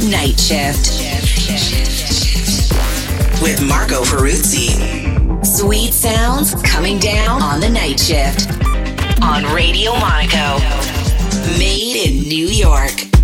Night Shift. With Marco Peruzzi. Sweet sounds coming down on the night shift. On Radio Monaco. Made in New York.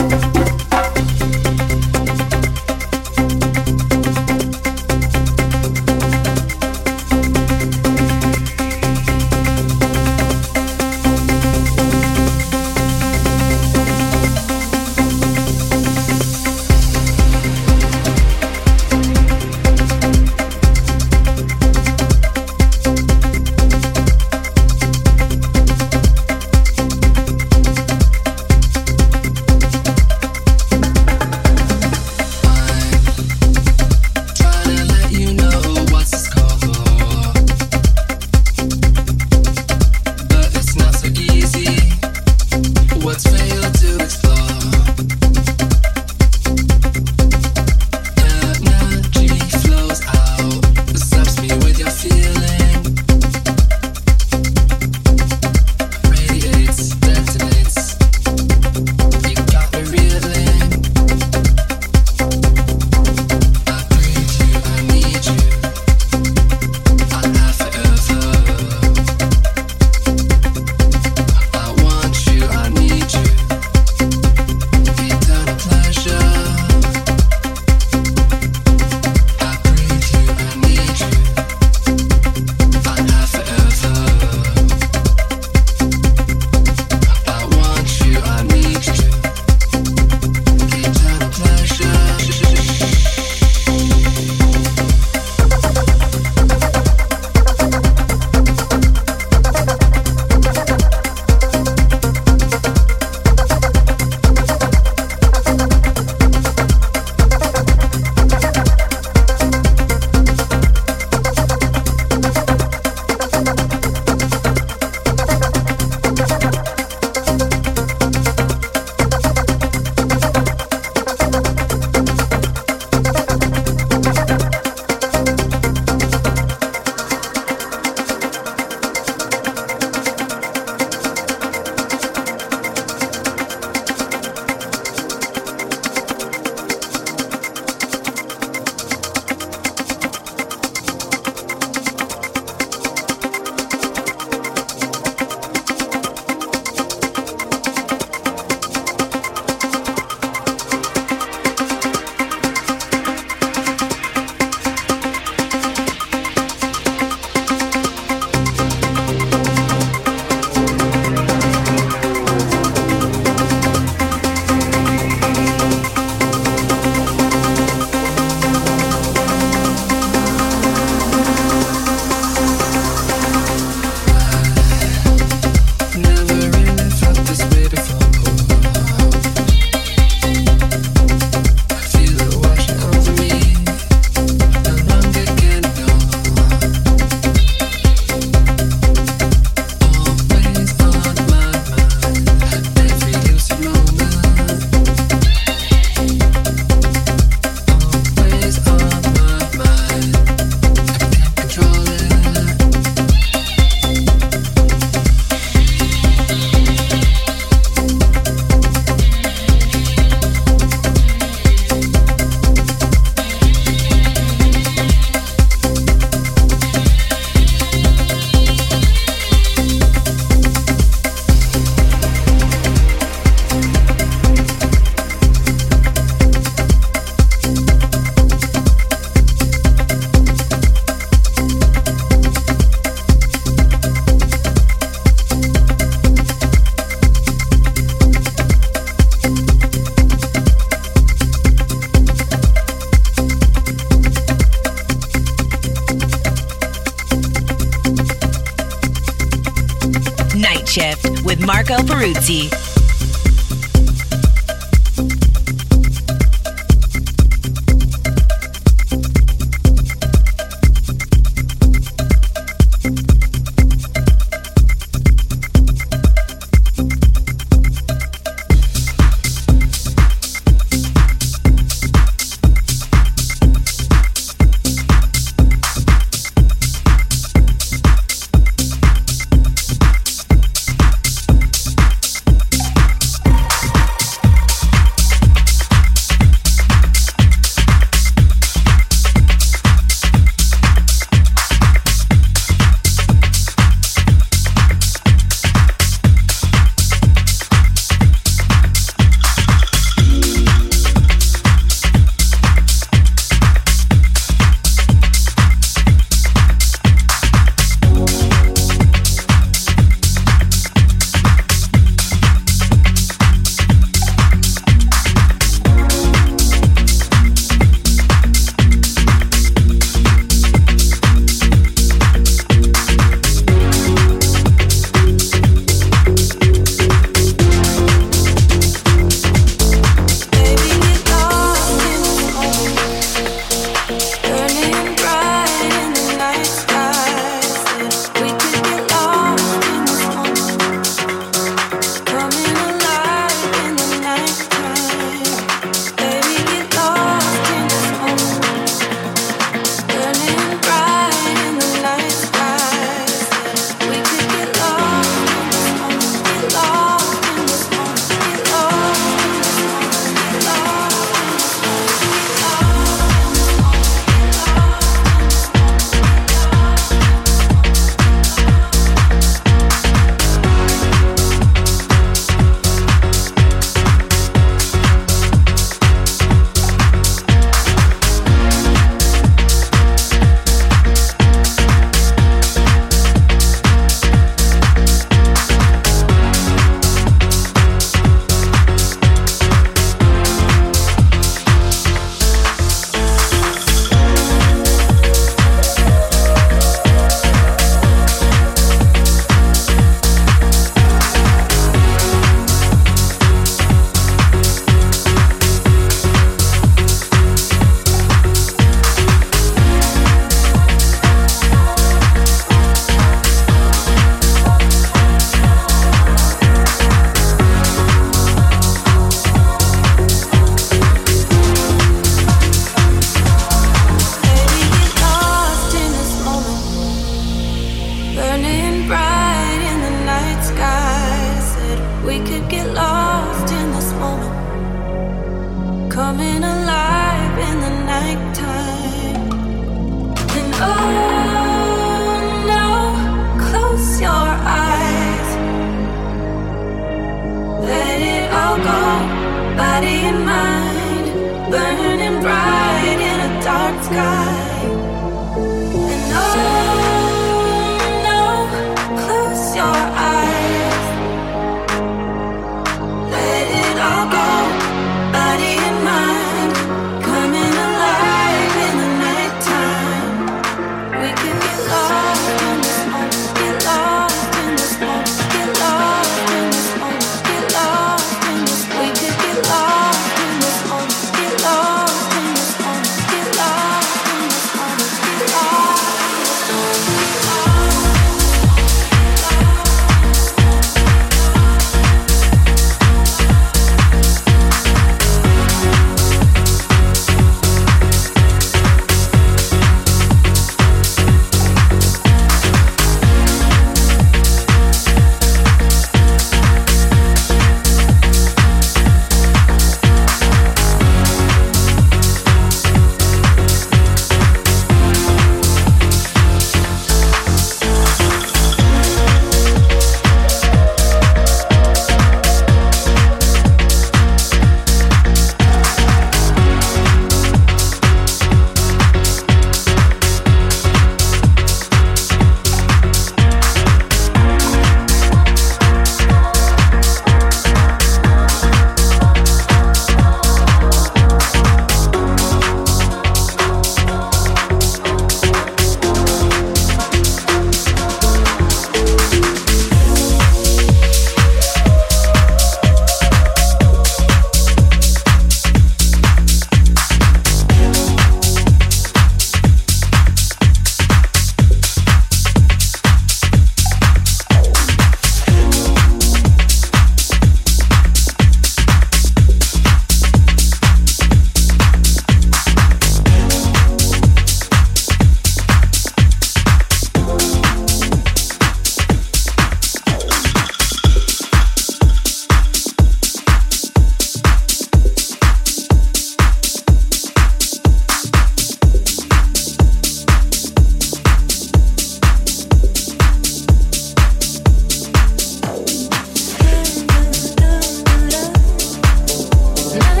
Now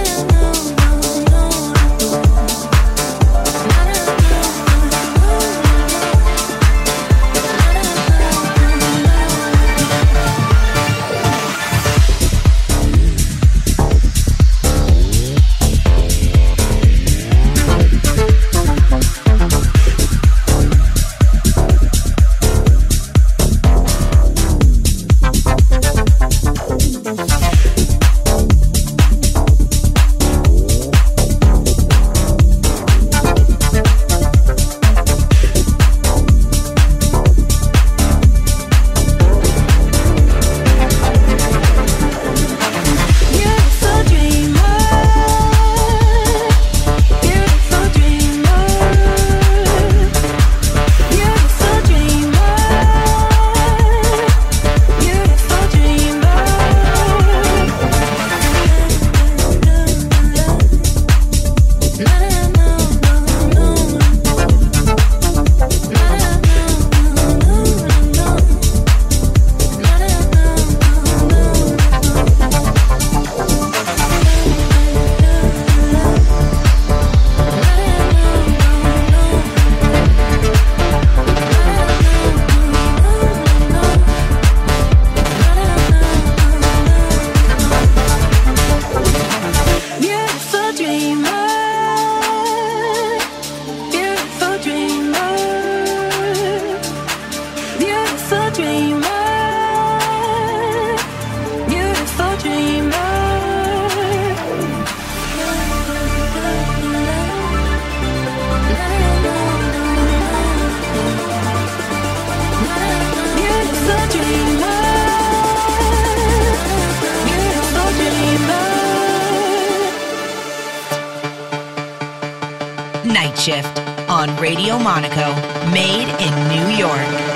Night Shift on Radio Monaco, made in New York.